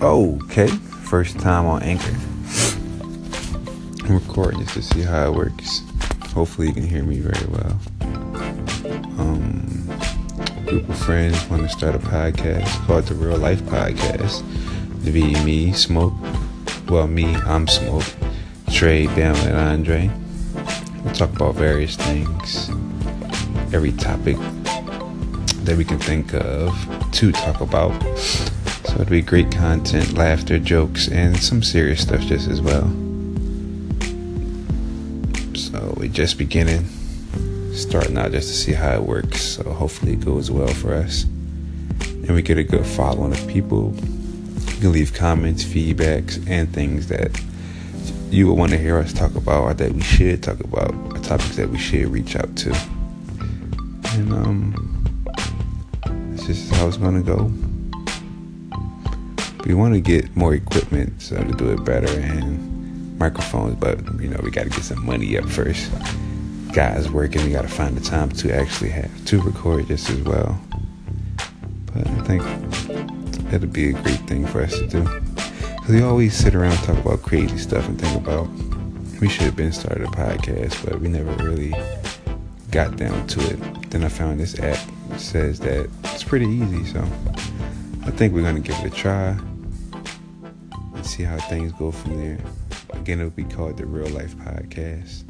Okay, first time on Anchor. I'm recording just to see how it works. Hopefully, you can hear me very well. Um, group of friends want to start a podcast called the Real Life Podcast. To be me, Smoke. Well, me, I'm Smoke. Trey, Bam, and Andre. We'll talk about various things, every topic that we can think of to talk about. So it'd be great content, laughter, jokes, and some serious stuff just as well. So we're just beginning, starting out just to see how it works. So hopefully it goes well for us. And we get a good following of people. You can leave comments, feedbacks, and things that you would want to hear us talk about or that we should talk about, or topics that we should reach out to. And um this is how it's gonna go we want to get more equipment so to do it better and microphones, but you know we got to get some money up first. Guys working, we got to find the time to actually have to record this as well. But I think it'll be a great thing for us to do. Cause we always sit around talk about crazy stuff and think about we should have been started a podcast, but we never really got down to it. Then I found this app that says that it's pretty easy, so I think we're gonna give it a try and see how things go from there. Again, it'll be called the Real Life Podcast.